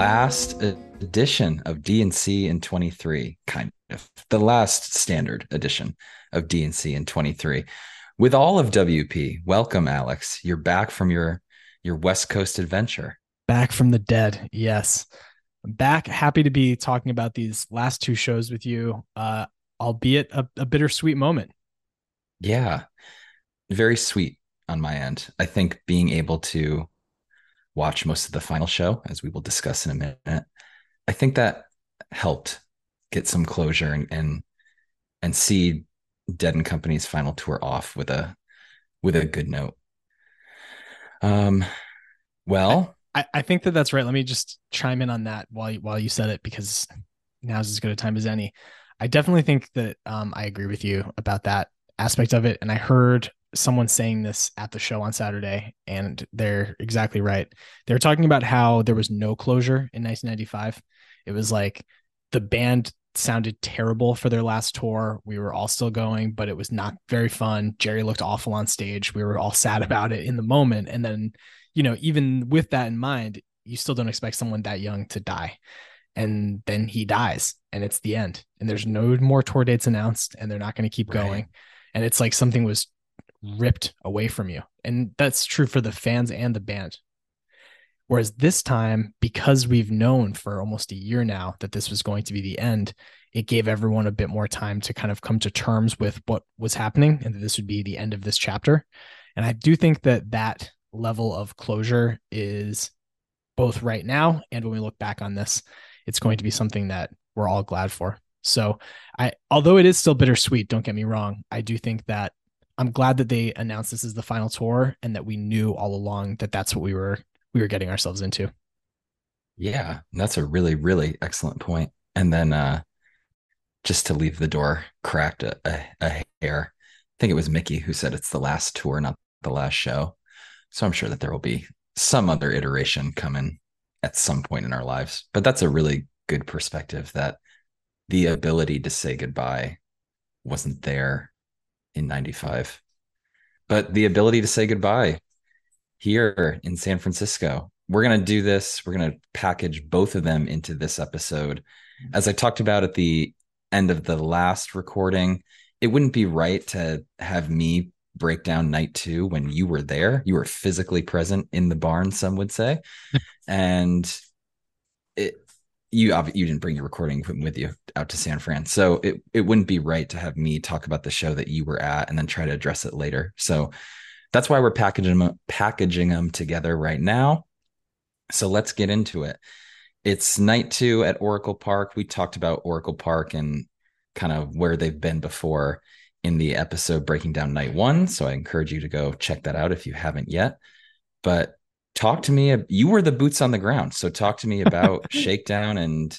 last edition of D&C in 23, kind of the last standard edition of D&C in 23. With all of WP, welcome, Alex. You're back from your your West Coast adventure. Back from the dead, yes. back, happy to be talking about these last two shows with you, uh, albeit a, a bittersweet moment. Yeah, very sweet on my end. I think being able to watch most of the final show, as we will discuss in a minute, I think that helped get some closure and and, and see Dead and Company's final tour off with a with a good note. Um, well, I, I think that that's right. Let me just chime in on that while you, while you said it because now's as good a time as any. I definitely think that um, I agree with you about that aspect of it, and I heard someone saying this at the show on Saturday, and they're exactly right. They're talking about how there was no closure in 1995. It was like the band sounded terrible for their last tour. We were all still going, but it was not very fun. Jerry looked awful on stage. We were all sad about it in the moment. And then, you know, even with that in mind, you still don't expect someone that young to die. And then he dies and it's the end. And there's no more tour dates announced and they're not going to keep right. going. And it's like something was ripped away from you. And that's true for the fans and the band. Whereas this time, because we've known for almost a year now that this was going to be the end, it gave everyone a bit more time to kind of come to terms with what was happening and that this would be the end of this chapter. And I do think that that level of closure is both right now and when we look back on this, it's going to be something that we're all glad for. So I although it is still bittersweet, don't get me wrong, I do think that I'm glad that they announced this as the final tour and that we knew all along that that's what we were we were getting ourselves into. Yeah, that's a really really excellent point. And then uh just to leave the door cracked a, a, a hair. I think it was Mickey who said it's the last tour, not the last show. So I'm sure that there will be some other iteration coming at some point in our lives. But that's a really good perspective that the ability to say goodbye wasn't there in 95. But the ability to say goodbye here in San Francisco. We're going to do this. We're going to package both of them into this episode. As I talked about at the end of the last recording, it wouldn't be right to have me break down night two when you were there. You were physically present in the barn, some would say. and you you didn't bring your recording equipment with you out to San Fran. So it, it wouldn't be right to have me talk about the show that you were at and then try to address it later. So that's why we're packaging them, packaging them together right now. So let's get into it. It's night two at Oracle Park. We talked about Oracle Park and kind of where they've been before in the episode breaking down night one. So I encourage you to go check that out if you haven't yet. But talk to me. You were the boots on the ground. So talk to me about Shakedown and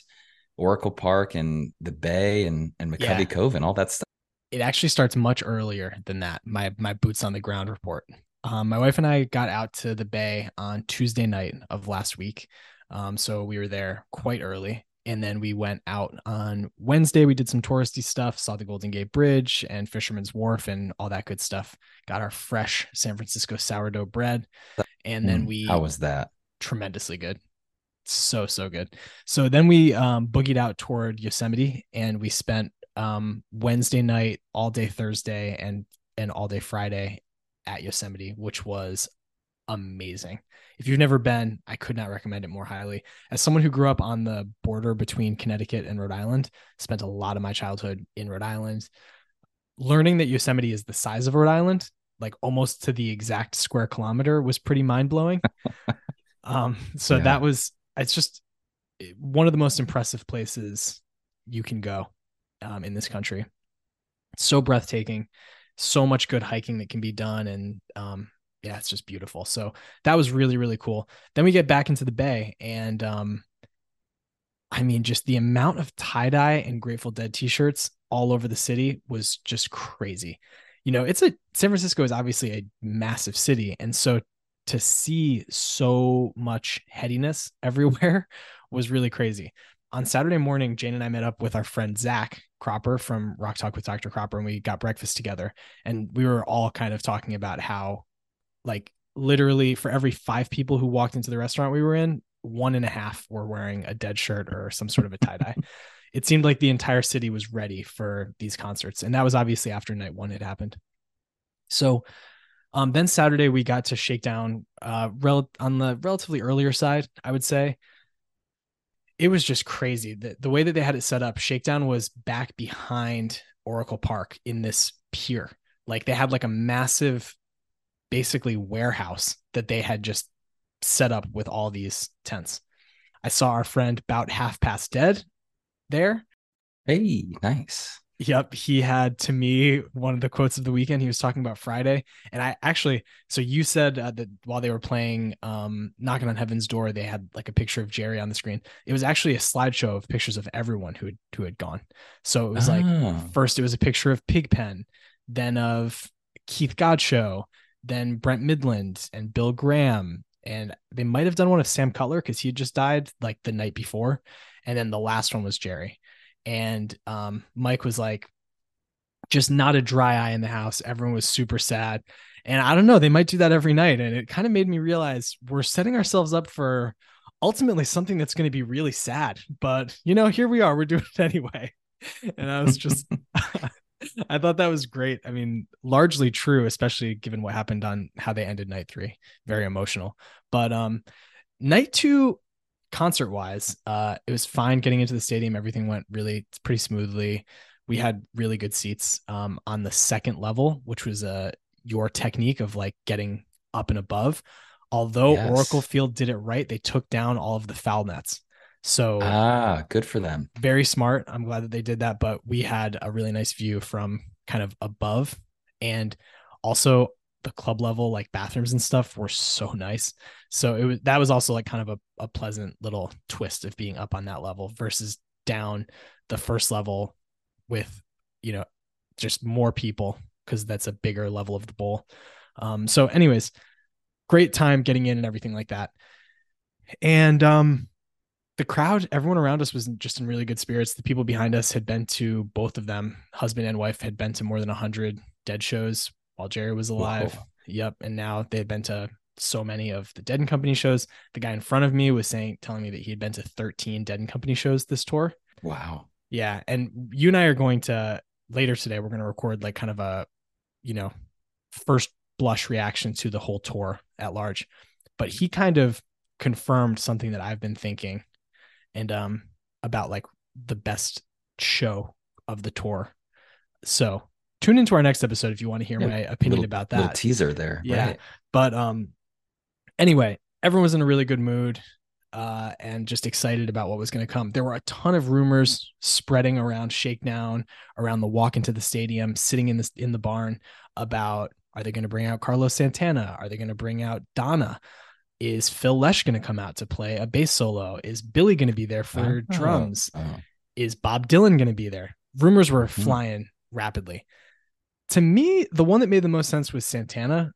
Oracle Park and the Bay and, and McCovey yeah. Cove and all that stuff it actually starts much earlier than that. My my boots on the ground report. Um, my wife and I got out to the bay on Tuesday night of last week. Um, so we were there quite early. And then we went out on Wednesday. We did some touristy stuff, saw the Golden Gate Bridge and Fisherman's Wharf and all that good stuff. Got our fresh San Francisco sourdough bread. And then mm, we. How was that? Tremendously good. So, so good. So then we um, boogied out toward Yosemite and we spent um, Wednesday night, all day Thursday, and and all day Friday at Yosemite, which was amazing. If you've never been, I could not recommend it more highly. As someone who grew up on the border between Connecticut and Rhode Island, spent a lot of my childhood in Rhode Island. Learning that Yosemite is the size of Rhode Island, like almost to the exact square kilometer, was pretty mind blowing. um, so yeah. that was it's just one of the most impressive places you can go um, in this country. It's so breathtaking, so much good hiking that can be done, and um, yeah, it's just beautiful. So that was really really cool. Then we get back into the bay, and um, I mean, just the amount of tie dye and Grateful Dead t-shirts all over the city was just crazy. You know, it's a San Francisco is obviously a massive city, and so to see so much headiness everywhere was really crazy on Saturday morning, Jane and I met up with our friend Zach Cropper from Rock Talk with Dr. Cropper, and we got breakfast together. And we were all kind of talking about how, like, literally for every five people who walked into the restaurant we were in, one and a half were wearing a dead shirt or some sort of a tie dye. it seemed like the entire city was ready for these concerts. And that was obviously after night one had happened. So um, then Saturday we got to Shakedown uh, rel- on the relatively earlier side, I would say. It was just crazy. The, the way that they had it set up, Shakedown was back behind Oracle Park in this pier. Like they had like a massive, basically warehouse that they had just set up with all these tents. I saw our friend about half past dead there. Hey, nice. Yep, he had to me one of the quotes of the weekend. He was talking about Friday, and I actually. So you said uh, that while they were playing um, "Knocking on Heaven's Door," they had like a picture of Jerry on the screen. It was actually a slideshow of pictures of everyone who had who had gone. So it was oh. like first it was a picture of Pigpen, then of Keith Godchaux, then Brent Mydland and Bill Graham, and they might have done one of Sam Cutler because he just died like the night before, and then the last one was Jerry and um, Mike was like, just not a dry eye in the house. Everyone was super sad. And I don't know, they might do that every night. And it kind of made me realize we're setting ourselves up for ultimately something that's going to be really sad. But, you know, here we are, we're doing it anyway. And I was just, I thought that was great. I mean, largely true, especially given what happened on how they ended night three. Very emotional. But um, night two, concert wise, uh, it was fine getting into the stadium. Everything went really pretty smoothly. We had really good seats um, on the second level, which was uh, your technique of like getting up and above. Although yes. Oracle Field did it right, they took down all of the foul nets. So ah, good for them. Very smart. I'm glad that they did that. But we had a really nice view from kind of above, and also the club level like bathrooms and stuff were so nice so it was that was also like kind of a, a pleasant little twist of being up on that level versus down the first level with you know just more people because that's a bigger level of the bowl um so anyways great time getting in and everything like that and um the crowd everyone around us was just in really good spirits the people behind us had been to both of them husband and wife had been to more than 100 dead shows while Jerry was alive. Whoa. Yep. And now they had been to so many of the Dead and Company shows. The guy in front of me was saying, telling me that he had been to 13 Dead and Company shows this tour. Wow. Yeah. And you and I are going to later today, we're going to record like kind of a, you know, first blush reaction to the whole tour at large. But he kind of confirmed something that I've been thinking and um about like the best show of the tour. So tune into our next episode if you want to hear yeah, my opinion little, about that. teaser there. Yeah. Right. But um anyway, everyone was in a really good mood uh and just excited about what was going to come. There were a ton of rumors spreading around Shakedown, around the walk into the stadium, sitting in the in the barn about are they going to bring out Carlos Santana? Are they going to bring out Donna? Is Phil Lesh going to come out to play a bass solo? Is Billy going to be there for oh, drums? Oh. Is Bob Dylan going to be there? Rumors were mm-hmm. flying rapidly to me, the one that made the most sense was Santana.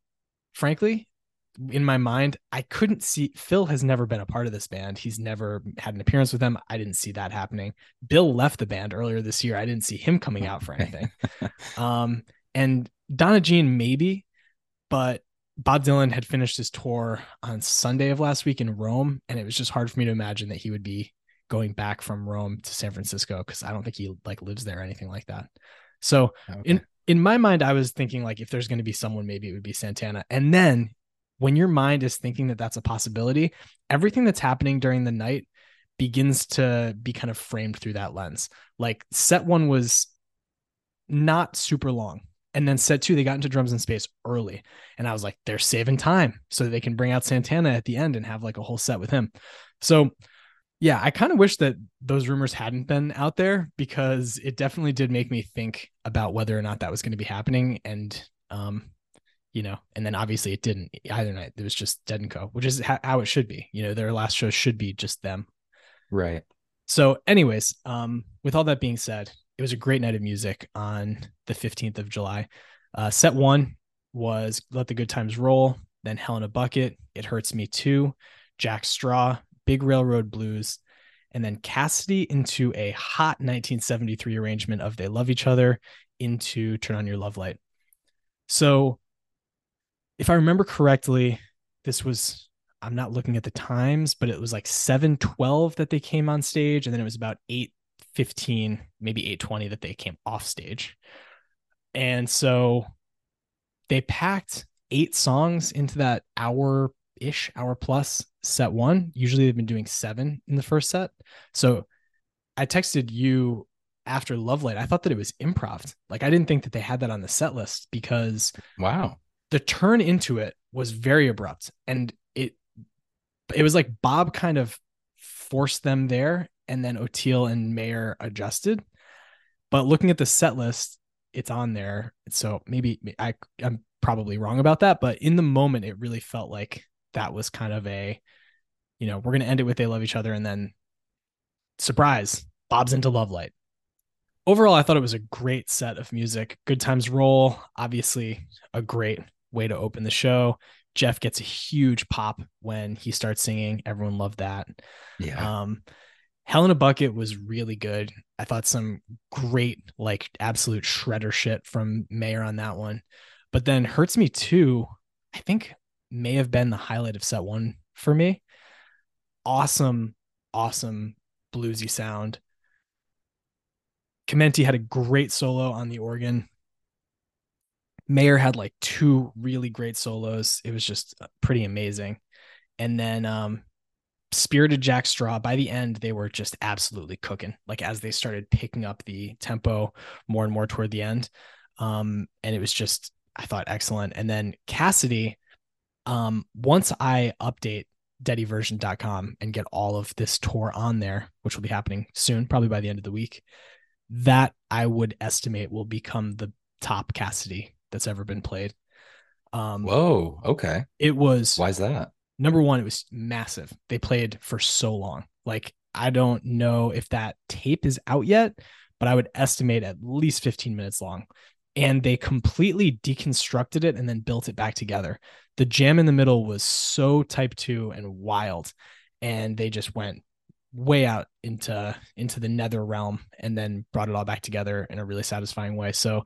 Frankly, in my mind, I couldn't see Phil has never been a part of this band. He's never had an appearance with them. I didn't see that happening. Bill left the band earlier this year. I didn't see him coming out for anything. um, and Donna Jean, maybe, but Bob Dylan had finished his tour on Sunday of last week in Rome, and it was just hard for me to imagine that he would be going back from Rome to San Francisco because I don't think he like lives there or anything like that. So okay. in in my mind, I was thinking like if there's going to be someone, maybe it would be Santana. And then when your mind is thinking that that's a possibility, everything that's happening during the night begins to be kind of framed through that lens. Like set one was not super long. And then set two, they got into drums in space early. And I was like, they're saving time so that they can bring out Santana at the end and have like a whole set with him. So yeah, I kind of wish that those rumors hadn't been out there because it definitely did make me think about whether or not that was going to be happening. And, um, you know, and then obviously it didn't either night. It was just Dead and Co, which is ha- how it should be. You know, their last show should be just them. Right. So, anyways, um, with all that being said, it was a great night of music on the 15th of July. Uh, set one was Let the Good Times Roll, then Hell in a Bucket, It Hurts Me Too, Jack Straw, Big Railroad Blues, and then Cassidy into a hot 1973 arrangement of They Love Each Other into Turn On Your Love Light. So, if I remember correctly, this was I'm not looking at the times, but it was like 712 that they came on stage, and then it was about 815, maybe 820 that they came off stage. And so they packed eight songs into that hour ish, hour plus set one. Usually they've been doing seven in the first set. So I texted you after Love Light. I thought that it was improv. Like I didn't think that they had that on the set list because wow, the turn into it was very abrupt and it it was like Bob kind of forced them there and then Oteil and Mayer adjusted. But looking at the set list, it's on there. So maybe I I'm probably wrong about that, but in the moment it really felt like that was kind of a you know, we're going to end it with they love each other and then surprise, Bob's into Love Light. Overall, I thought it was a great set of music. Good Times Roll, obviously a great way to open the show. Jeff gets a huge pop when he starts singing. Everyone loved that. Yeah. Um, Hell in a Bucket was really good. I thought some great, like absolute shredder shit from Mayer on that one. But then Hurts Me Too, I think may have been the highlight of set one for me. Awesome, awesome bluesy sound. Chimenti had a great solo on the organ. Mayer had like two really great solos. It was just uh, pretty amazing. And then um Spirited Jack Straw, by the end, they were just absolutely cooking. Like as they started picking up the tempo more and more toward the end. Um, and it was just, I thought excellent. And then Cassidy, um, once I update deadyversion.com and get all of this tour on there, which will be happening soon, probably by the end of the week, that I would estimate will become the top Cassidy that's ever been played. Um, Whoa, okay. It was. Why is that? Number one, it was massive. They played for so long. Like, I don't know if that tape is out yet, but I would estimate at least 15 minutes long. And they completely deconstructed it and then built it back together. The jam in the middle was so type two and wild. And they just went way out into into the nether realm and then brought it all back together in a really satisfying way. So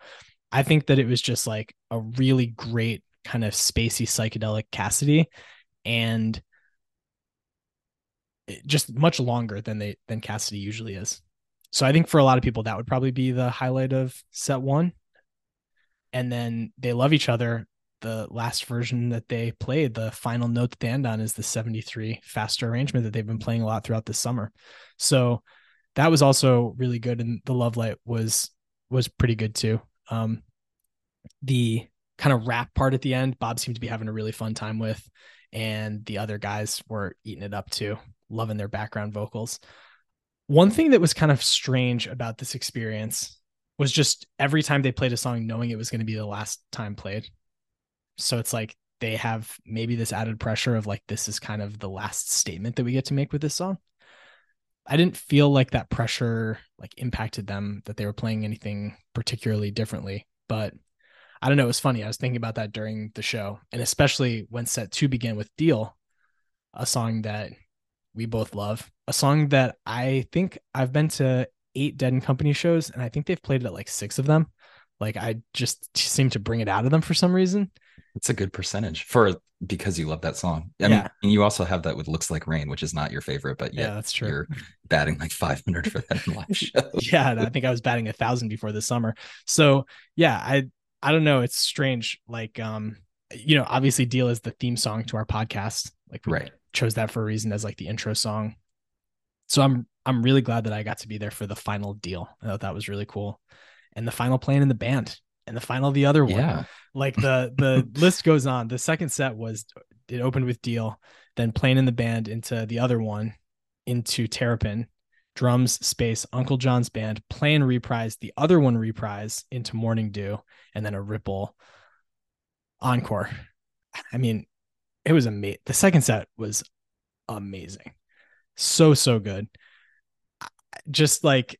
I think that it was just like a really great kind of spacey psychedelic Cassidy and just much longer than they than Cassidy usually is. So I think for a lot of people that would probably be the highlight of set 1. And then they love each other. The last version that they played, the final note that they end on is the 73 faster arrangement that they've been playing a lot throughout this summer. So that was also really good and the love light was was pretty good too. Um the kind of rap part at the end, Bob seemed to be having a really fun time with and the other guys were eating it up too, loving their background vocals. One thing that was kind of strange about this experience was just every time they played a song knowing it was going to be the last time played. So it's like they have maybe this added pressure of like this is kind of the last statement that we get to make with this song. I didn't feel like that pressure like impacted them that they were playing anything particularly differently, but I don't know. It was funny. I was thinking about that during the show, and especially when set two began with Deal, a song that we both love, a song that I think I've been to eight Dead and Company shows, and I think they've played it at like six of them. Like I just seem to bring it out of them for some reason. It's a good percentage for because you love that song. I yeah. mean, you also have that with "Looks Like Rain," which is not your favorite, but yeah, that's true. You're batting like 500 for that live show. yeah, I think I was batting a thousand before this summer. So yeah, I I don't know. It's strange. Like, um, you know, obviously Deal is the theme song to our podcast. Like we right. chose that for a reason as like the intro song. So I'm I'm really glad that I got to be there for the final deal. I thought that was really cool. And the final playing in the band and the final the other one. Yeah. Like the the list goes on. The second set was it opened with deal, then playing in the band into the other one, into Terrapin, drums space Uncle John's band playing reprise, the other one reprise into Morning Dew, and then a ripple encore. I mean, it was amazing. The second set was amazing. So, so good. Just like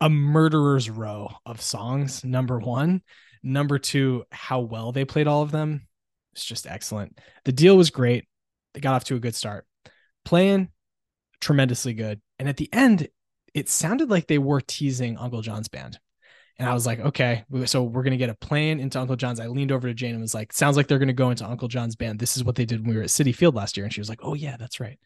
a murderer's row of songs, number one. Number two, how well they played all of them. It's just excellent. The deal was great. They got off to a good start. Playing tremendously good. And at the end, it sounded like they were teasing Uncle John's band. And I was like, okay, so we're gonna get a plane into Uncle John's. I leaned over to Jane and was like, sounds like they're gonna go into Uncle John's band. This is what they did when we were at Citi Field last year. And she was like, oh yeah, that's right.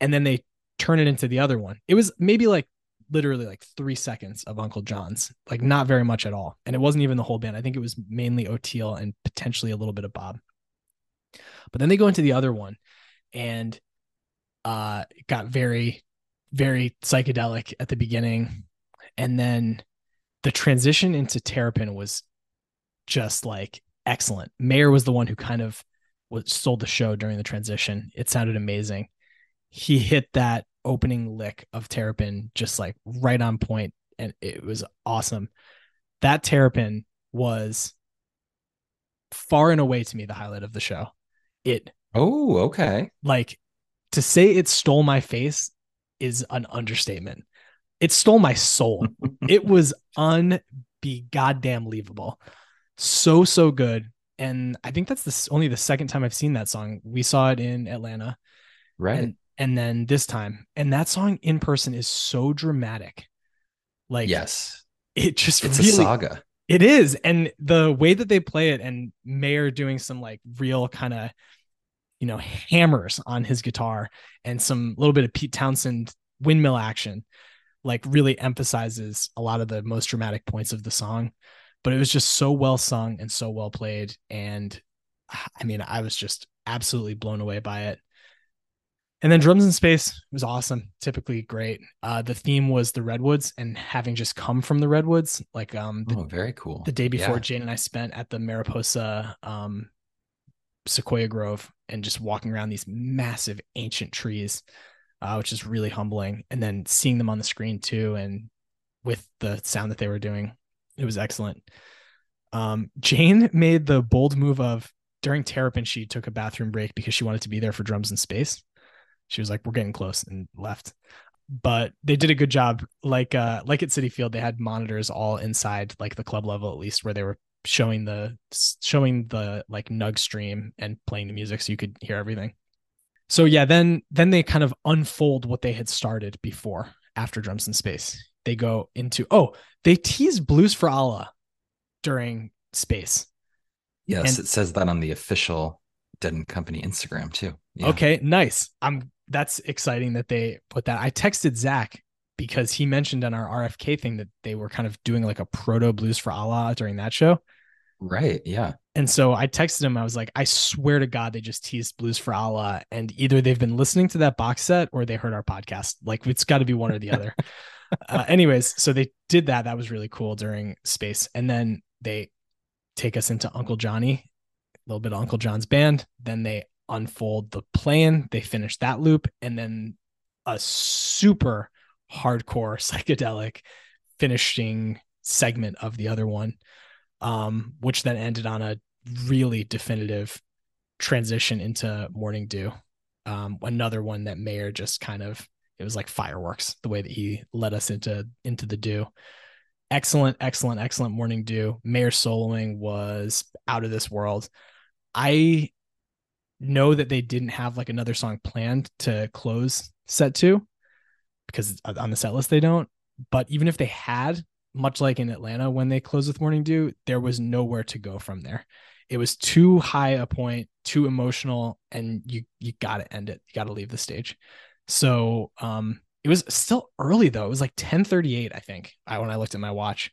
And then they turn it into the other one. It was maybe like literally like three seconds of Uncle John's, like not very much at all. And it wasn't even the whole band. I think it was mainly Oteil and potentially a little bit of Bob. But then they go into the other one and uh got very, very psychedelic at the beginning. And then the transition into Terrapin was just like excellent. Mayer was the one who kind of was sold the show during the transition. It sounded amazing. He hit that opening lick of Terrapin just like right on point, and it was awesome. That Terrapin was far and away to me the highlight of the show. It oh okay like to say it stole my face is an understatement. It stole my soul. it was unbe goddamn believable. So so good. And I think that's the only the second time I've seen that song. We saw it in Atlanta. Right. And, and then this time. And that song in person is so dramatic. Like yes. It just it's really, a saga. It is. And the way that they play it and Mayer doing some like real kind of you know hammers on his guitar and some little bit of Pete Townshend windmill action like really emphasizes a lot of the most dramatic points of the song. But it was just so well sung and so well played. And i mean i was just absolutely blown away by it. And then drums in space was awesome typically great. Uh the theme was the redwoods and having just come from the redwoods like um the, oh very cool. the day before yeah. jane and i spent at the mariposa um sequoia grove and just walking around these massive ancient trees uh, which is really humbling and then seeing them on the screen too and with the sound that they were doing it was excellent. Um, Jane made the bold move of during Terrapin, she took a bathroom break because she wanted to be there for drums in space. She was like, "We're getting close," and left. But they did a good job. Like uh, like at Citi Field, they had monitors all inside, like the club level at least, where they were showing the showing the like Nug stream and playing the music, so you could hear everything. So yeah, then then they kind of unfold what they had started before after drums in space. They go into oh they tease blues for allah during space. Yes and, it says that on the official dead and company instagram too. Yeah. okay nice. I'm that's exciting that they put that. I texted zach because he mentioned on our rfk thing that they were kind of doing like a proto blues for allah during that show right yeah and so I texted him. I was like, I swear to God, they just teased Blues for Allah. And either they've been listening to that box set or they heard our podcast. Like, it's got to be one or the other. uh, anyways, so they did that. That was really cool during space. And then they take us into Uncle Johnny, a little bit of Uncle John's band. Then they unfold the plan. They finish that loop. And then a super hardcore psychedelic finishing segment of the other one, um, which then ended on a really definitive transition into Morning Dew. Um, another one that Mayer just kind of it was like fireworks the way that he led us into into the dew. Excellent excellent excellent morning dew. Mayer soloing was out of this world. I know that they didn't have like another song planned to close set two because on the set list they don't but even if they had much like in atlanta when they closed with morning dew there was nowhere to go from there it was too high a point too emotional and you you got to end it you got to leave the stage so um, it was still early though. It was like 1038, I think, I, when I looked at my watch.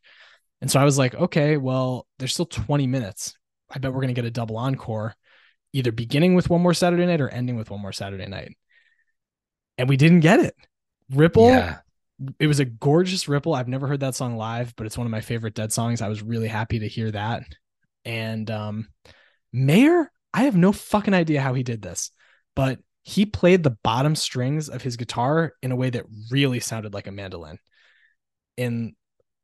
And so I was like, okay, well, there's still 20 minutes. I bet we're to get a double encore, either beginning with one more Saturday night or ending with one more Saturday night. And we didn't get it. Ripple. Yeah. It was a gorgeous Ripple. I've never heard that song live, but it's one of my favorite Dead songs. I was really happy to hear that. And um, Mayer, I have no fucking idea how he did this, but he played the bottom strings of his guitar in a way that really sounded like a mandolin. In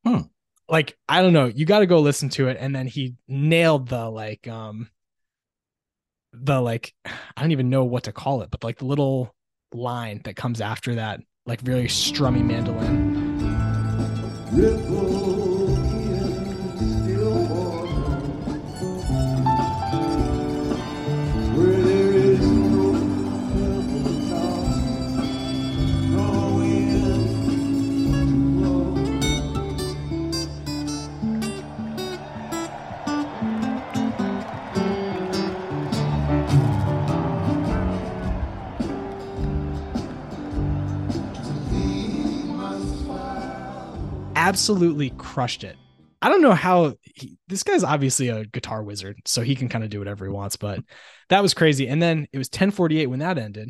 hmm. like I don't know, you got to go listen to it and then he nailed the like um the like I don't even know what to call it, but like the little line that comes after that like very strummy mandolin. Ripple. Absolutely crushed it. I don't know how he, this guy's obviously a guitar wizard, so he can kind of do whatever he wants, but that was crazy. And then it was 1048 when that ended.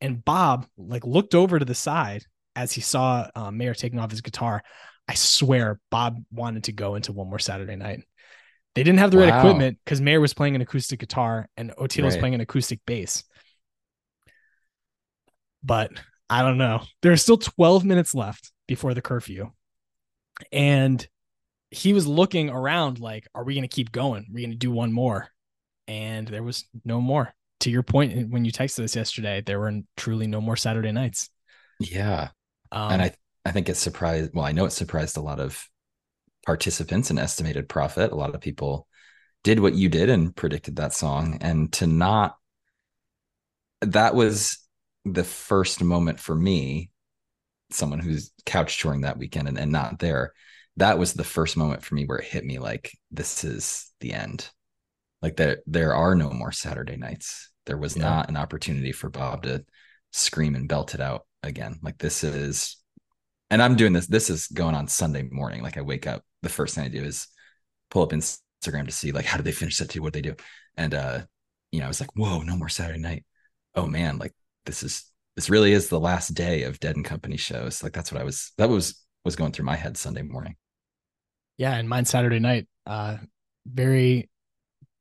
And Bob like looked over to the side as he saw uh, Mayer taking off his guitar. I swear Bob wanted to go into one more Saturday night. They didn't have the right equipment because Mayer was playing an acoustic guitar and Oteil was playing an acoustic bass. But I don't know. There are still 12 minutes left before the curfew. And he was looking around like, are we going to keep going? Are we going to do one more? And there was no more. To your point, when you texted us yesterday, there were truly no more Saturday nights. Yeah. Um, and I, I think it surprised, well, I know it surprised a lot of participants in Estimated Prophet. A lot of people did what you did and predicted that song. And to not, that was the first moment for me, someone who's couch touring that weekend and, and not there, that was the first moment for me where it hit me like this is the end. Like there there are no more Saturday nights. There was yeah. not an opportunity for Bob to scream and belt it out again. Like this is and I'm doing this. This is going on Sunday morning. Like I wake up, the first thing I do is pull up Instagram to see like how did they finish that two? What they do? And uh, you know, I was like, whoa, no more Saturday night. Oh man, like this is this really is the last day of Dead and Company shows. Like that's what I was that was was going through my head Sunday morning. Yeah, and mine Saturday night. Uh very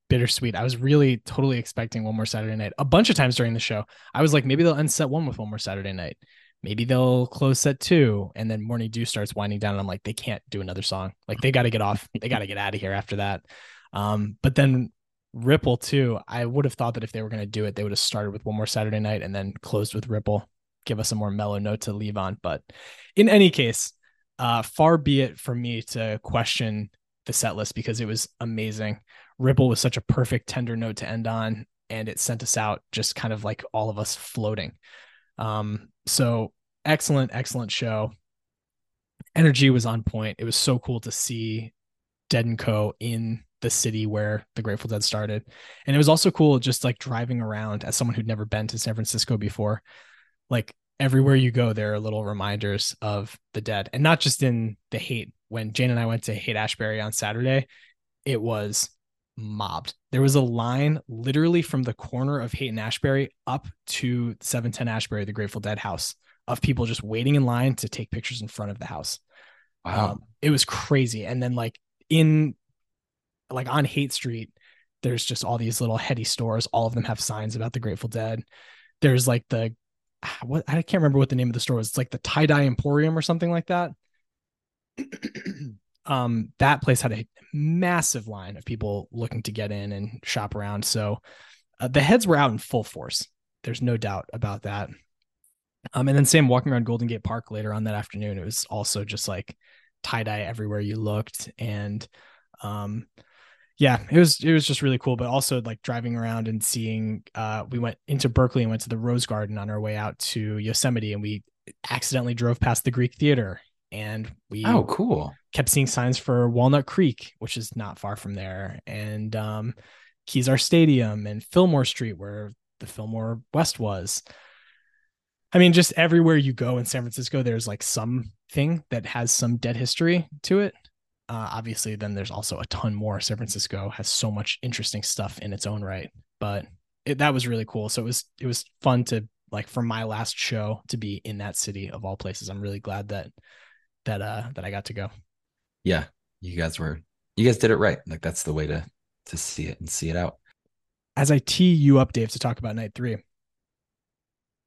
bittersweet. I was really totally expecting one more Saturday night. A bunch of times during the show, I was like, maybe they'll end set one with one more Saturday night. Maybe they'll close set two, and then Morning Dew starts winding down. And I'm like, they can't do another song. Like they got to get off. They got to get out of here after that. Um, but then Ripple too. I would have thought that if they were going to do it, they would have started with one more Saturday night and then closed with Ripple, give us a more mellow note to leave on. But in any case, uh, far be it for me to question the set list because it was amazing. Ripple was such a perfect tender note to end on, and it sent us out just kind of like all of us floating. Um, so excellent, excellent show. Energy was on point. It was so cool to see Dead and Co in the city where the Grateful Dead started. And it was also cool just like driving around as someone who'd never been to San Francisco before. Like everywhere you go, there are little reminders of the dead. And not just in the Haight. When Jane and I went to Haight Ashbury on Saturday, it was mobbed. There was a line literally from the corner of Haight and Ashbury up to 710 Ashbury, the Grateful Dead house, of people just waiting in line to take pictures in front of the house. Wow. Um, it was crazy. And then like in like on Haight Street, there's just all these little heady stores. All of them have signs about the Grateful Dead. There's like the what I can't remember what the name of the store was. It's like the tie dye emporium or something like that. um, that place had a massive line of people looking to get in and shop around. So uh, the heads were out in full force. There's no doubt about that. Um, and then same walking around Golden Gate Park later on that afternoon. It was also just like tie dye everywhere you looked, and um, yeah, it was it was just really cool. But also like driving around and seeing. Uh, we went into Berkeley and went to the Rose Garden on our way out to Yosemite, and we accidentally drove past the Greek Theater, and we oh cool kept seeing signs for Walnut Creek, which is not far from there, and um, Kezar Stadium and Fillmore Street, where the Fillmore West was. I mean, just everywhere you go in San Francisco, there's like something that has some dead history to it. Uh, obviously, then there's also a ton more. San Francisco has so much interesting stuff in its own right, but it, that was really cool. So it was it was fun to like for my last show to be in that city of all places. I'm really glad that that uh that I got to go. Yeah, you guys were you guys did it right. Like that's the way to to see it and see it out. As I tee you up, Dave, to talk about night three,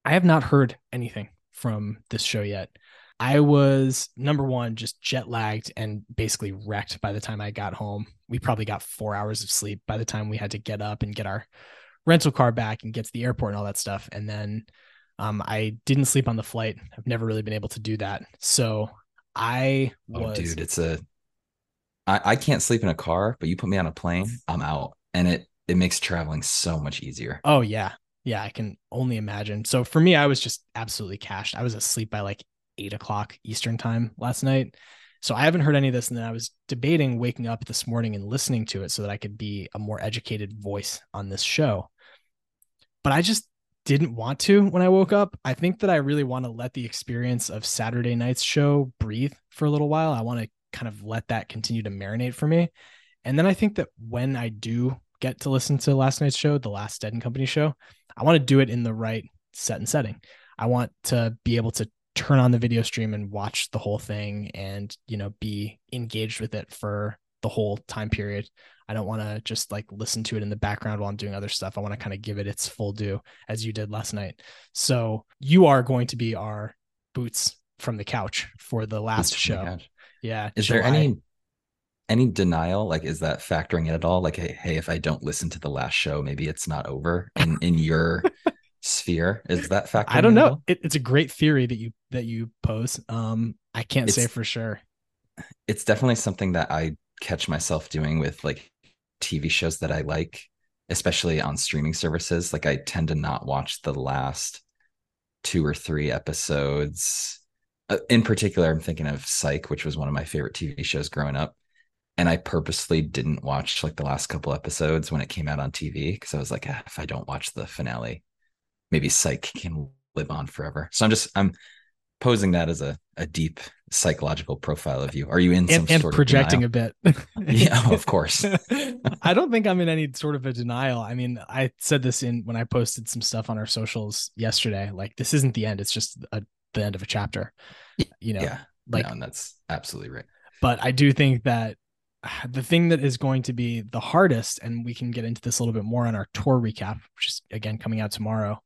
I have not heard anything from this show yet. I was number one, just jet lagged and basically wrecked by the time I got home. We probably got four hours of sleep by the time we had to get up and get our rental car back and get to the airport and all that stuff. And then um, I didn't sleep on the flight. I've never really been able to do that. So I oh, was. Oh, dude, it's a. I, I can't sleep in a car, but you put me on a plane, I'm out. And it, it makes traveling so much easier. Oh, yeah. Yeah, I can only imagine. So for me, I was just absolutely cashed. I was asleep by like eight o'clock Eastern time last night. So I haven't heard any of this. And then I was debating waking up this morning and listening to it so that I could be a more educated voice on this show. But I just didn't want to when I woke up. I think that I really want to let the experience of Saturday night's show breathe for a little while. I want to kind of let that continue to marinate for me. And then I think that when I do get to listen to last night's show, the last Dead and Company show, I want to do it in the right set and setting. I want to be able to turn on the video stream and watch the whole thing and, you know, be engaged with it for the whole time period. I don't want to just like listen to it in the background while I'm doing other stuff. I want to kind of give it its full due as you did last night. So you are going to be our boots from the couch for the last show. Yeah. Is July. there any any denial? Like, is that factoring in at all? Like, hey, hey, if I don't listen to the last show, maybe it's not over in in your sphere. Is that fact I don't know. It, it's a great theory that you that you pose. Um, I can't it's, say for sure. It's definitely something that I catch myself doing with like TV shows that I like, especially on streaming services. Like I tend to not watch the last two or three episodes. Uh, in particular, I'm thinking of Psych, which was one of my favorite TV shows growing up. And I purposely didn't watch like the last couple episodes when it came out on TV because I was like, ah, if I don't watch the finale, maybe Psych can live on forever. So I'm just I'm posing that as a, a deep psychological profile of you. Are you in some and, and sort projecting of a bit? yeah, of course. I don't think I'm in any sort of a denial. I mean, I said this in when I posted some stuff on our socials yesterday. Like, this isn't the end; it's just a, the end of a chapter. You know, yeah, like no, that's absolutely right. But I do think that the thing that is going to be the hardest, and we can get into this a little bit more on our tour recap, which is again coming out tomorrow.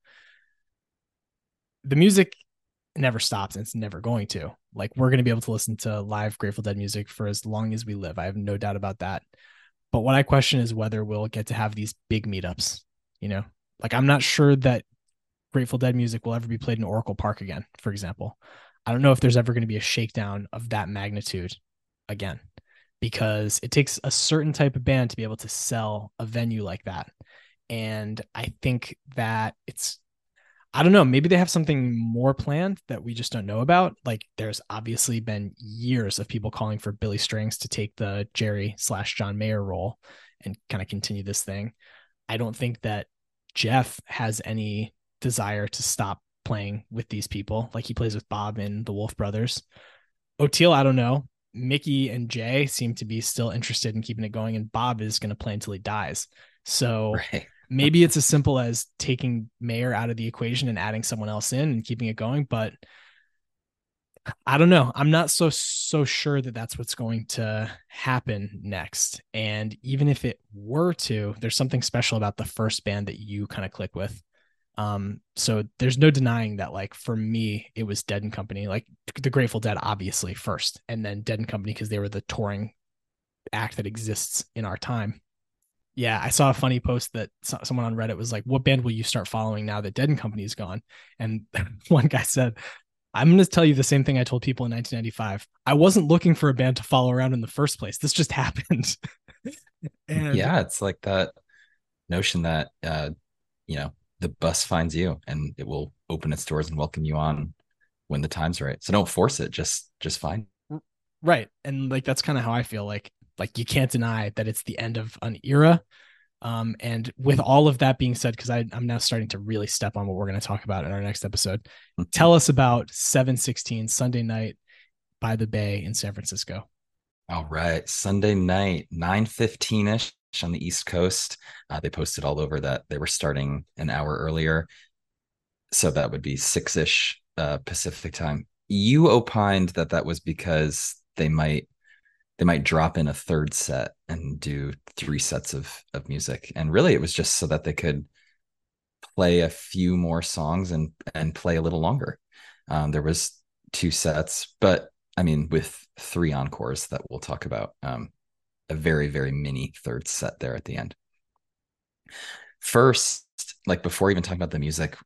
The music never stops and it's never going to. Like we're going to be able to listen to live Grateful Dead music for as long as we live. I have no doubt about that. But what I question is whether we'll get to have these big meetups, you know? Like I'm not sure that Grateful Dead music will ever be played in Oracle Park again, for example. I don't know if there's ever going to be a shakedown of that magnitude again because it takes a certain type of band to be able to sell a venue like that. And I think that it's I don't know. Maybe they have something more planned that we just don't know about. Like, there's obviously been years of people calling for Billy Strings to take the Jerry slash John Mayer role and kind of continue this thing. I don't think that Jeff has any desire to stop playing with these people. Like he plays with Bob and the Wolf Brothers. Oteil, I don't know. Mickey and Jay seem to be still interested in keeping it going, and Bob is going to play until he dies. So right maybe it's as simple as taking Mayer out of the equation and adding someone else in and keeping it going. But I don't know. I'm not so so sure that that's what's going to happen next. And even if it were to, there's something special about the first band that you kind of click with. Um, so there's no denying that. Like for me, it was Dead and Company, like the Grateful Dead, obviously first, and then Dead and Company because they were the touring act that exists in our time yeah, I saw a funny post that someone on Reddit was like, "What band will you start following now that Dead and Company is gone?" And one guy said, "I'm going to tell you the same thing I told people in 1995. I wasn't looking for a band to follow around in the first place. This just happened." and yeah, it's like that notion that uh, you know the bus finds you and it will open its doors and welcome you on when the time's right. So don't force it. Just just find. Right, and like that's kind of how I feel. Like like you can't deny that it's the end of an era. Um, and with all of that being said, because I'm now starting to really step on what we're going to talk about in our next episode, mm-hmm. tell us about 716 Sunday night by the Bay in San Francisco. All right. Sunday night, 9:15 ish on the East Coast. Uh, they posted all over that they were starting an hour earlier. So that would be six ish uh, Pacific time. You opined that that was because they might they might drop in a third set and do three sets of of music. And really it was just so that they could play a few more songs and and play a little longer. Um, there was two sets but i mean with three encores that we'll talk about um, a very very mini third set there at the end. First like before even talking about the music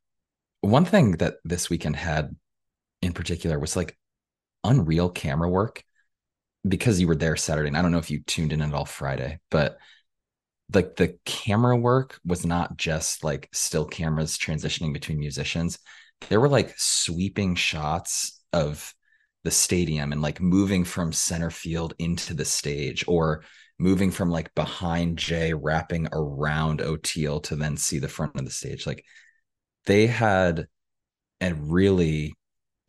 one thing that this weekend had in particular was like unreal camera work because you were there Saturday, and I don't know if you tuned in at all Friday, but like the camera work was not just like still cameras transitioning between musicians. There were like sweeping shots of the stadium and like moving from center field into the stage or moving from like behind Jay wrapping around Oteil to then see the front of the stage. Like they had a really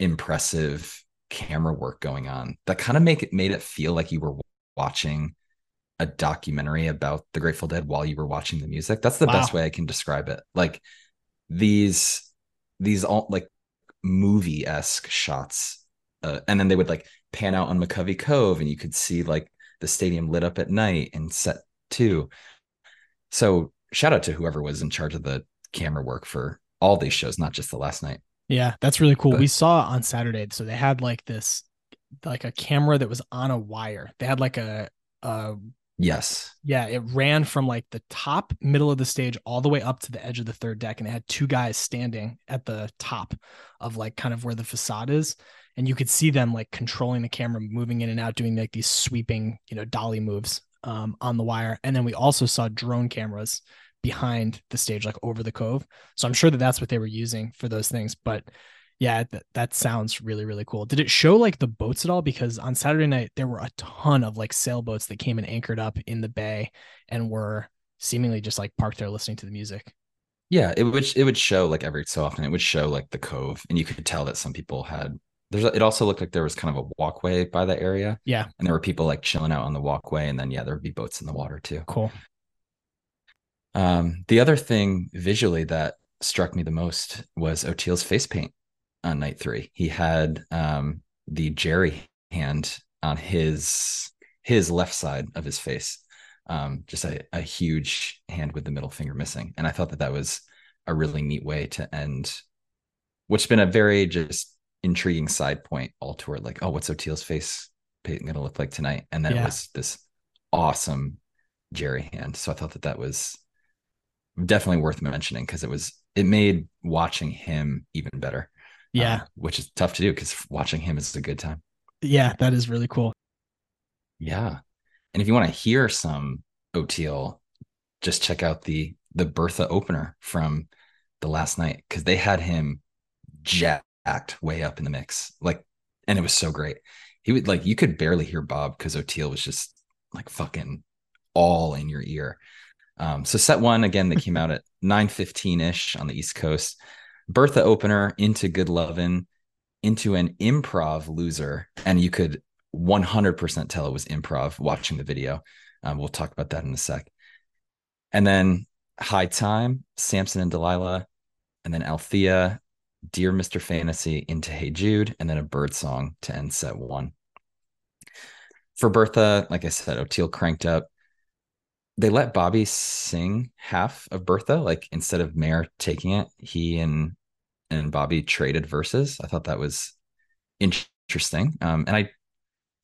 impressive camera work going on that kind of make it made it feel like you were watching a documentary about the Grateful Dead while you were watching the music. That's the wow. best way I can describe it. Like these these all like movie esque shots, uh, and then they would like pan out on McCovey Cove, and you could see like the stadium lit up at night and set two. So shout out to whoever was in charge of the camera work for all these shows, not just the last night. Yeah, that's really cool. But, we saw on Saturday, so they had like this, like a camera that was on a wire. They had like a, a yes, yeah, it ran from like the top middle of the stage all the way up to the edge of the third deck, and it had two guys standing at the top of like kind of where the facade is, and you could see them like controlling the camera, moving in and out, doing like these sweeping, you know, dolly moves um, on the wire. And then we also saw drone cameras behind the stage, like over the cove. So I'm sure that that's what they were using for those things. But yeah, that, that sounds really, really cool. Did it show like the boats at all? Because on Saturday night, there were a ton of like sailboats that came and anchored up in the bay and were seemingly just like parked there listening to the music. Yeah, it would it would show like every so often it would show like the cove, and you could tell that some people had. There's it also looked like there was kind of a walkway by the area. Yeah, and there were people like chilling out on the walkway, and then yeah, there would be boats in the water too. Cool. Um, the other thing visually that struck me the most was Oteil's face paint on night three. He had um, the Jerry hand on his his left side of his face, um, just a, a huge hand with the middle finger missing. And I thought that that was a really neat way to end, which has been a very just intriguing side point all toward like, oh, what's Oteil's face paint going to look like tonight? And then yeah. it was this awesome Jerry hand. So I thought that that was definitely worth mentioning because it was it made watching him even better. Yeah, uh, which is tough to do because watching him is a good time. Yeah, that is really cool. Yeah, and if you want to hear some Oteil, just check out the the Bertha opener from the last night because they had him jacked way up in the mix, like, and it was so great. He would like you could barely hear Bob because Oteil was just like fucking all in your ear. Um, so set one again that came out at 9:15 ish on the East Coast. Bertha opener into Good Lovin' into an improv loser, and you could 100% tell it was improv watching the video. Um, we'll talk about that in a sec. And then High Time, Samson and Delilah, and then Althea, Dear Mr. Fantasy into Hey Jude, and then a bird song to end set one. For Bertha, like I said, Oteil cranked up they let Bobby sing half of Bertha, like instead of Mayer taking it, he and and Bobby traded verses. I thought that was interesting. Um, and I,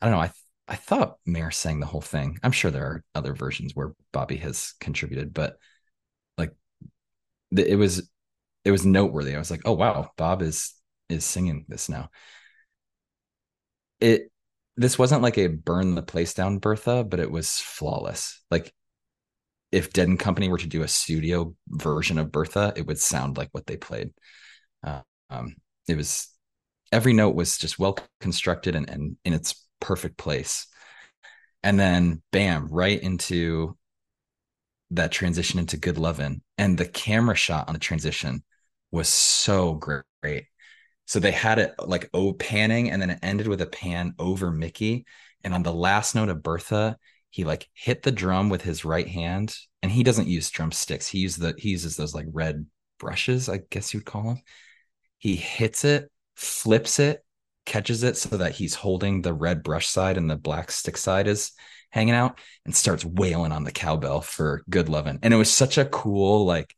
I don't know. I I thought Mayer sang the whole thing. I'm sure there are other versions where Bobby has contributed, but like it was it was noteworthy. I was like, oh wow, Bob is is singing this now. It this wasn't like a burn the place down Bertha, but it was flawless. Like if Dead and Company were to do a studio version of Bertha, it would sound like what they played. Uh, um, it was every note was just well constructed and, and in its perfect place. And then bam, right into that transition into Good Lovin'. And the camera shot on the transition was so great. So they had it like oh panning and then it ended with a pan over Mickey. And on the last note of Bertha, he like hit the drum with his right hand and he doesn't use drumsticks. He uses the he uses those like red brushes i guess you'd call them. He hits it flips it catches it so that he's holding the red brush side and the black stick side is hanging out and starts wailing on the cowbell for good loving and it was such a cool like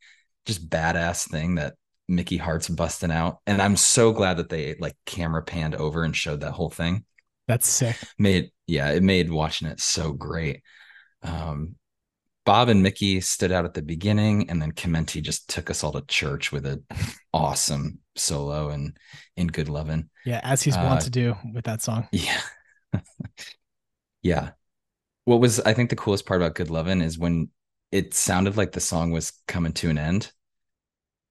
just badass thing that mickey hart's busting out. And i'm so glad that they like camera panned over and showed that whole thing. That's sick. Made yeah, it made watching it so great. Um, Bob and Mickey stood out at the beginning, and then Chimenti just took us all to church with an awesome solo and in good loving. Yeah, as he's uh, wont to do with that song. Yeah, yeah. What was I think the coolest part about Good Lovin' is when it sounded like the song was coming to an end,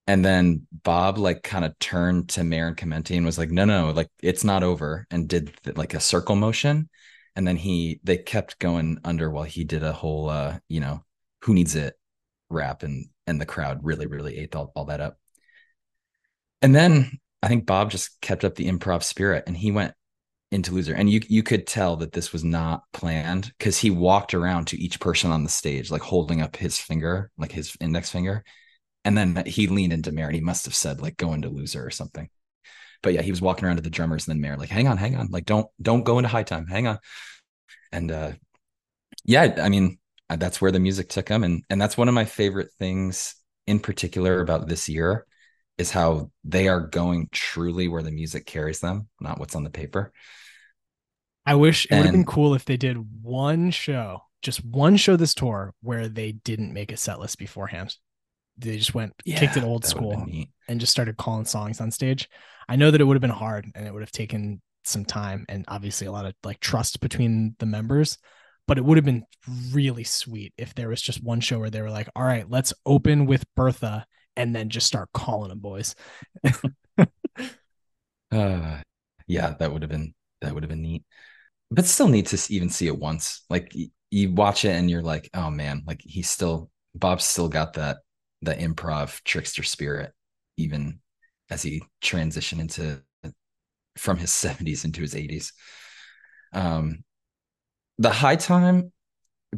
and then Bob like kind of turned to Mayer and Chimenti and was like, no, no, like it's not over and did like a circle motion. And then he, they kept going under while he did a whole, uh, you know, who needs it rap and, and the crowd really, really ate all, all that up. And then I think Bob just kept up the improv spirit and he went into loser. And you you could tell that this was not planned because he walked around to each person on the stage, like holding up his finger, like his index finger. And then he leaned into Mayer and he must have said, like, go into loser or something. But yeah, he was walking around to the drummers and then Mayer, like, hang on, hang on, like, don't don't go into high time, hang on. And uh yeah, I mean, that's where the music took him. And and that's one of my favorite things in particular about this year is how they are going truly where the music carries them, not what's on the paper. I wish it would have been cool if they did one show, just one show this tour where they didn't make a set list beforehand. They just went yeah, kicked it old school and just started calling songs on stage. I know that it would have been hard and it would have taken some time and obviously a lot of like trust between the members, but it would have been really sweet if there was just one show where they were like, "All right, let's open with Bertha and then just start calling them boys. uh, yeah, that would have been that would have been neat. But still need to even see it once. Like you watch it and you're like, oh man, like he's still Bob's still got that that improv trickster spirit, even as he transitioned into from his 70s into his 80s. Um the high time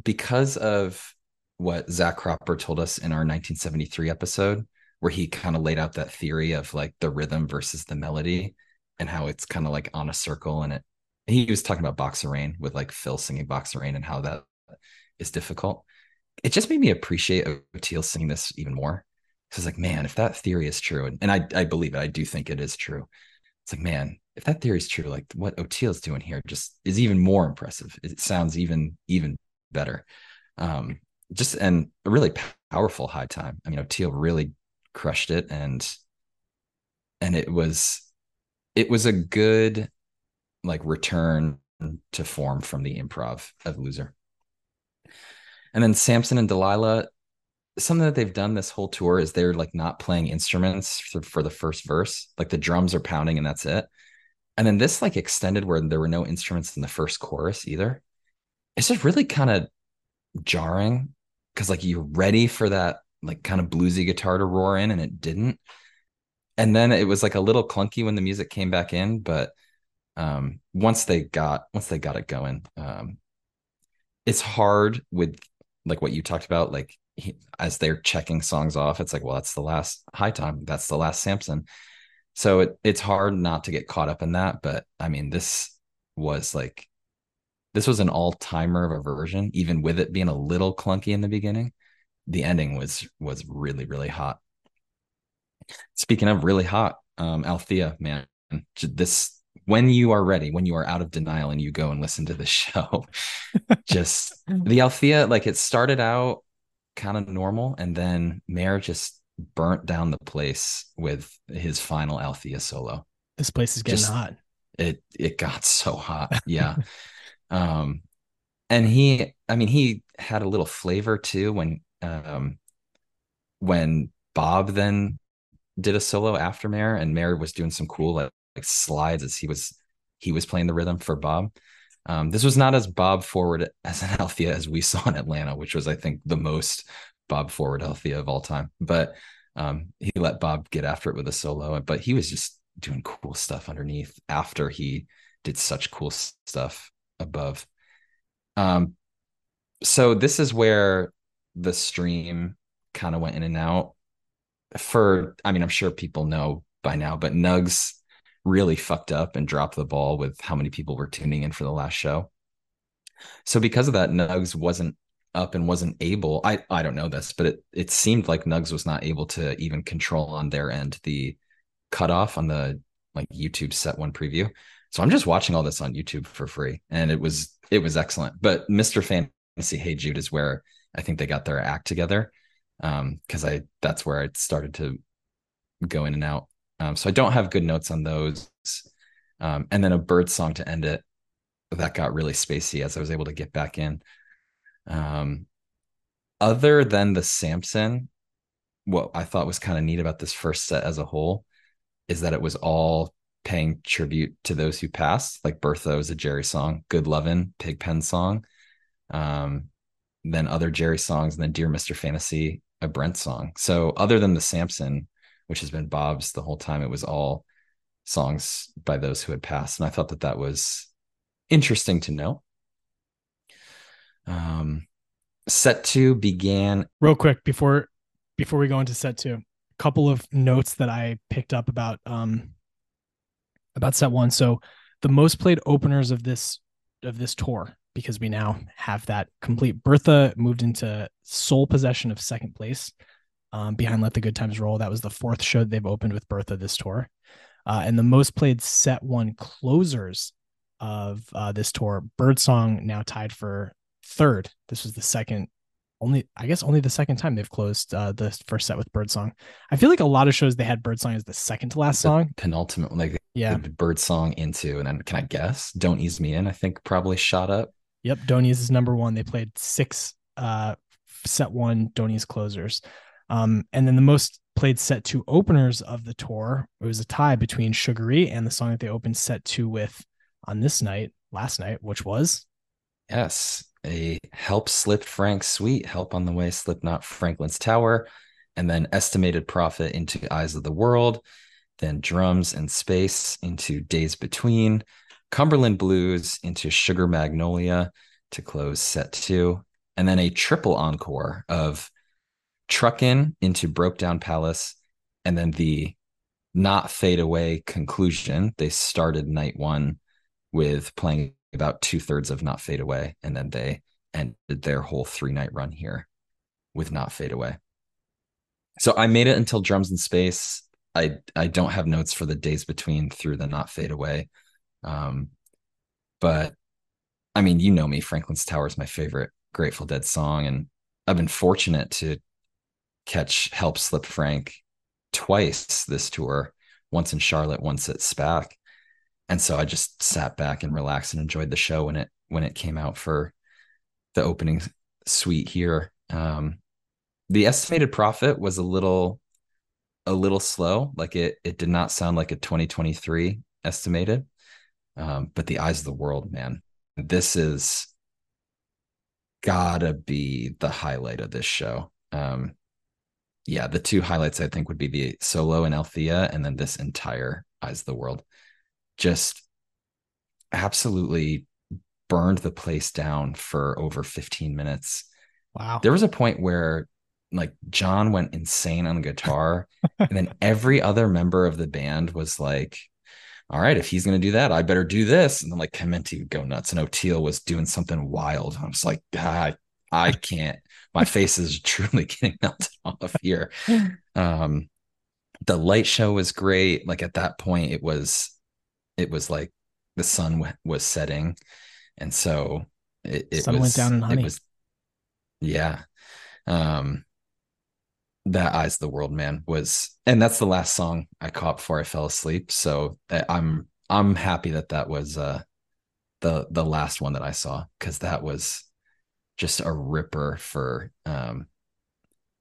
because of what Zach Cropper told us in our 1973 episode, where he kind of laid out that theory of like the rhythm versus the melody and how it's kind of like on a circle. And it, he was talking about Box of Rain with like Phil singing Box of Rain and how that is difficult. It just made me appreciate Oteil singing this even more. It's like, man, if that theory is true, and, and I, I believe it, I do think it is true. It's like, man, if that theory is true, like what Oteil's doing here just is even more impressive. It sounds even, even better. Um, just and a really powerful high time. I mean, Oteil really crushed it, and and it was it was a good like return to form from the improv of Loser. And then Samson and Delilah, something that they've done this whole tour is they're like not playing instruments for, for the first verse, like the drums are pounding and that's it. And then this like extended where there were no instruments in the first chorus either. It's just really kind of jarring because like you're ready for that like kind of bluesy guitar to roar in and it didn't and then it was like a little clunky when the music came back in but um once they got once they got it going um it's hard with like what you talked about like he, as they're checking songs off it's like well that's the last high time that's the last samson. So it, it's hard not to get caught up in that but i mean this was like this was an all-timer of a version even with it being a little clunky in the beginning the ending was was really really hot. Speaking of really hot um althea man this when you are ready when you are out of denial and you go and listen to the show just the althea like it started out kind of normal and then Mayer just burnt down the place with his final althea solo. This place is getting just, hot. it it got so hot. Yeah. Um, and he, I mean, he had a little flavor too when um, when Bob then did a solo after Mayer, and Mayer was doing some cool like, like slides as he was he was playing the rhythm for Bob. Um, this was not as Bob forward as an Althea as we saw in Atlanta, which was, I think, the most Bob forward Althea of all time. But um, he let Bob get after it with a solo, but he was just doing cool stuff underneath after he did such cool stuff above. Um, so this is where the stream kind of went in and out. For I mean, I'm sure people know by now, but Nugs really fucked up and dropped the ball with how many people were tuning in for the last show. So because of that, Nugs wasn't up and wasn't able. I I don't know this, but it it seemed like Nugs was not able to even control on their end the cutoff on the like YouTube set one preview. So I'm just watching all this on YouTube for free, and it was it was excellent. But Mr. Fantasy Hey Jude is where I think they got their act together, because um, I that's where I started to go in and out. Um, so I don't have good notes on those. Um, and then a bird song to end it that got really spacey as I was able to get back in. Um, other than the Samson, what I thought was kind of neat about this first set as a whole is that it was all paying tribute to those who passed. Like Bertha was a Jerry song, Good Lovin', Pigpen song. Um, then other Jerry songs, and then Dear Mr. Fantasy, a Brent song. So other than the Samson, which has been Bob's the whole time. It was all songs by those who had passed. And I thought that that was interesting to know. Um, set two began real quick before before we go into set two. A couple of notes that I picked up about um about set one. So the most played openers of this of this tour because we now have that complete. Bertha moved into sole possession of second place um, behind Let the Good Times Roll. That was the fourth show they've opened with Bertha this tour. Uh, and the most played set one closers of uh, this tour, Birdsong now tied for third. This was the second, only I guess only the second time they've closed uh, the first set with Birdsong. I feel like a lot of shows they had Birdsong as the second to last the song. penultimate, like Yeah. Birdsong into, and then can I guess? Don't ease me in. I think probably shot up. Yep, Donies is number one. They played six uh set one Donies closers. Um, and then the most played set two openers of the tour, it was a tie between Sugaree and the song that they opened set two with on this night, last night, which was Yes, a help slip Frank Sweet, help on the way, slip not Franklin's Tower, and then Estimated Prophet into Eyes of the World, then drums and space into Days Between, Cumberland Blues into Sugar Magnolia to close set two, and then a triple encore of Truckin' into Broke Down Palace, and then the not fade away conclusion. They started night one with playing about two thirds of Not Fade Away, and then they ended their whole three night run here with Not Fade Away. So I made it until Drums in Space. I I don't have notes for the days between through the Not Fade Away, um, but I mean, you know me. Franklin's Tower is my favorite Grateful Dead song, and I've been fortunate to catch Help Slip Frank twice this tour, once in Charlotte, once at SPAC and so I just sat back and relaxed and enjoyed the show when it when it came out for the opening suite here. Um, the Estimated Prophet was a little a little slow, like it it did not sound like a 2023 estimated. Um, but the eyes of the world, man, this is gotta be the highlight of this show. Um, yeah, the two highlights I think would be the solo in Althea and then this entire eyes of the world just absolutely burned the place down for over 15 minutes. wow. There was a point where like John went insane on the guitar, and then every other member of the band was like, all right, if he's going to do that, I better do this. And then like Chimenti would go nuts, and Oteil was doing something wild. I was like, God, I can't. My face is truly getting melted off here. Um, the light show was great. Like at that point, it was, it was like the sun w- was setting, and so it, it Sun was, went down in honey. It was, yeah. Um, that eyes of the world man was and that's the last song i caught before i fell asleep so I- i'm i'm happy that that was uh the the last one that i saw because that was just a ripper for um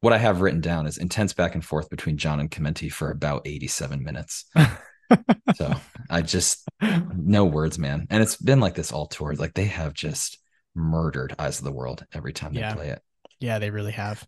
what i have written down is intense back and forth between john and Chimenti for about 87 minutes so i just no words man and it's been like this all tour like they have just murdered eyes of the world every time they Yeah. play it yeah, they really have.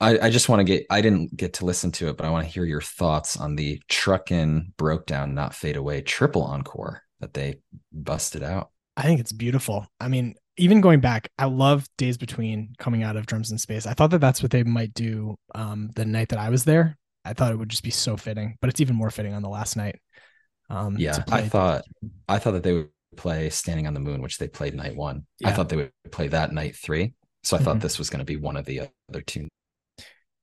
I, I just want to get I didn't get to listen to it, but I want to hear your thoughts on the truckin' broke down, not fade away triple encore that they busted out. I think it's beautiful. I mean, even going back, I love Days Between coming out of Drums in Space. I thought that that's what they might do um, the night that I was there. I thought it would just be so fitting, but it's even more fitting on the last night. Um, Yeah, I thought I thought that they would play Standing on the Moon, which they played night one. I thought they would play that night three. So I thought Mhm. this was going to be one of the other two.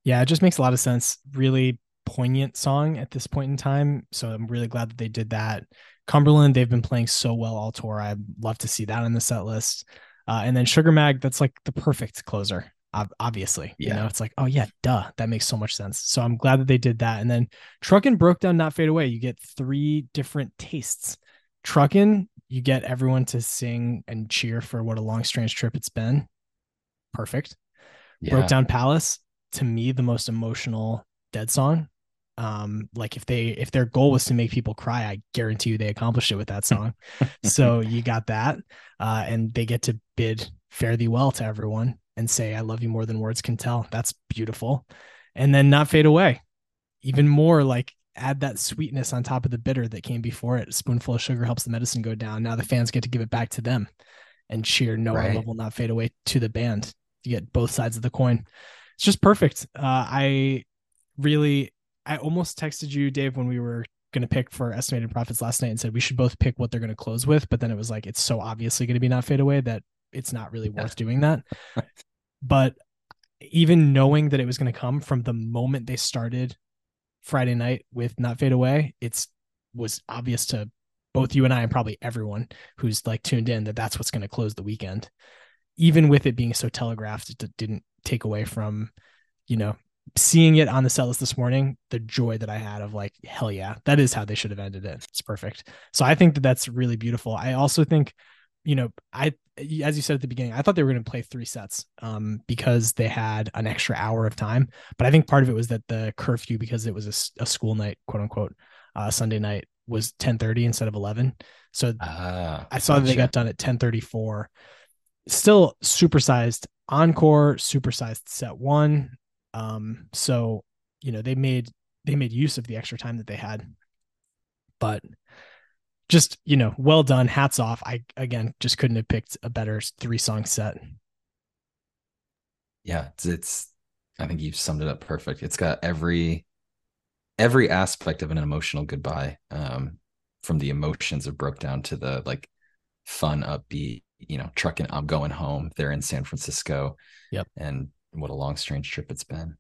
Yeah, it just makes a lot of sense. Really poignant song at this point in time. So I'm really glad that they did that. Cumberland, they've been playing so well all tour. I'd love to see that on the set list. Uh, and then Sugar Mag, that's like the perfect closer. ob- Obviously, you know, it's like, oh yeah, duh, that makes so much sense. So I'm glad that they did that. And then Truckin' broke down, not fade away. You get three different tastes. Truckin', you get everyone to sing and cheer for what a long, strange trip it's been. Perfect Yeah, broke down palace to me the most emotional dead song um like if they if their goal was to make people cry i guarantee you they accomplished it with that song so you got that uh and they get to bid fare thee well to everyone and say i love you more than words can tell that's beautiful and then not fade away even more like add that sweetness on top of the bitter that came before it. A spoonful of sugar helps the medicine go down. Now the fans get to give it back to them and cheer No right. Love Will Not Fade Away to the band. You get both sides of the coin. It's just perfect. Uh, I really, I almost texted you, Dave, when we were going to pick for Estimated Prophets last night and said we should both pick what they're going to close with. But then it was like, it's so obviously going to be Not Fade Away that it's not really yeah. worth doing that. but even knowing that it was going to come from the moment they started Friday night with Not Fade Away, it's was obvious to both you and I and probably everyone who's like tuned in that that's what's going to close the weekend. Even with it being so telegraphed, it didn't take away from, you know, seeing it on the set list this morning, the joy that I had of like, hell yeah, that is how they should have ended it. It's perfect. So I think that that's really beautiful. I also think, you know, I as you said at the beginning, I thought they were going to play three sets um, because they had an extra hour of time. But I think part of it was that the curfew, because it was a, a school night, quote unquote, uh, Sunday night was 1030 instead of 11. So uh, I saw gotcha. that they got done at 1034. Still supersized encore, supersized set one. Um, so, you know, they made, they made use of the extra time that they had, but just you know well done hats off. I again just couldn't have picked a better three song set. Yeah it's, it's i think you've summed it up perfect. It's got every every aspect of an emotional goodbye um from the emotions of broke down to the like fun upbeat you know trucking i'm going home they're in san francisco. Yep. And what a long strange trip it's been.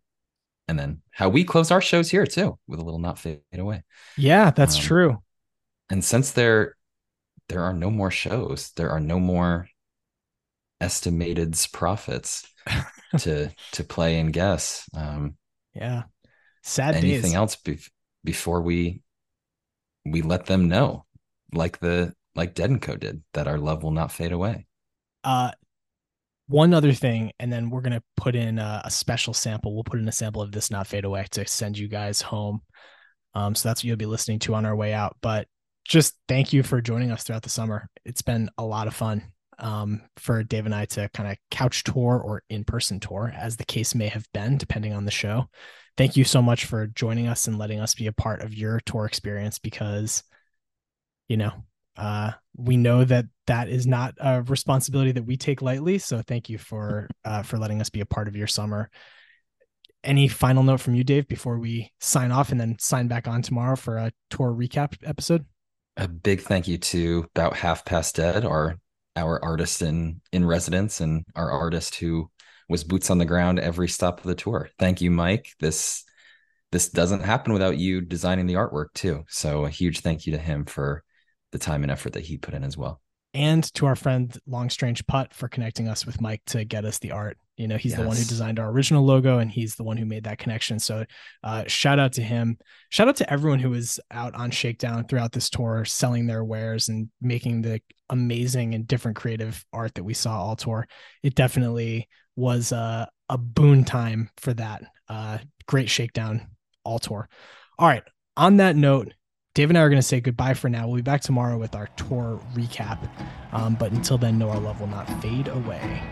And then how we close our shows here too with a little not fade away. Yeah that's um, true. and since there there are no more shows there are no more Estimated Prophets to to play and guess um yeah. Sad anything days. else be- before we we let them know like the like dead and co did that our love will not fade away. Uh one other thing and then we're to put in a, a, special sample we'll put in a sample of this not fade away to send you guys home um so that's what you'll be listening to on our way out but just thank you for joining us throughout the summer. It's been a lot of fun um, for Dave and I to kind of couch tour or in person tour, as the case may have been, depending on the show. Thank you so much for joining us and letting us be a part of your tour experience because, you know, uh, we know that that is not a responsibility that we take lightly. So thank you for uh, for letting us be a part of your summer. Any final note from you, Dave, before we sign off and then sign back on tomorrow for a tour recap episode? a big thank you to about half past dead our our artist in in residence and our artist who was boots on the ground every stop of the tour thank you mike this this doesn't happen without you designing the artwork too so a huge thank you to him for the time and effort that he put in as well and to our friend long strange putt for connecting us with mike to get us the art you know, he's yes. the one who designed our original logo and he's the one who made that connection. So, uh, shout out to him. Shout out to everyone who was out on Shakedown throughout this tour, selling their wares and making the amazing and different creative art that we saw all tour. It definitely was a, a boon time for that. Uh, great Shakedown all tour. All right. On that note, Dave and I are going to say goodbye for now. We'll be back tomorrow with our tour recap. Um, but until then, know our love will not fade away.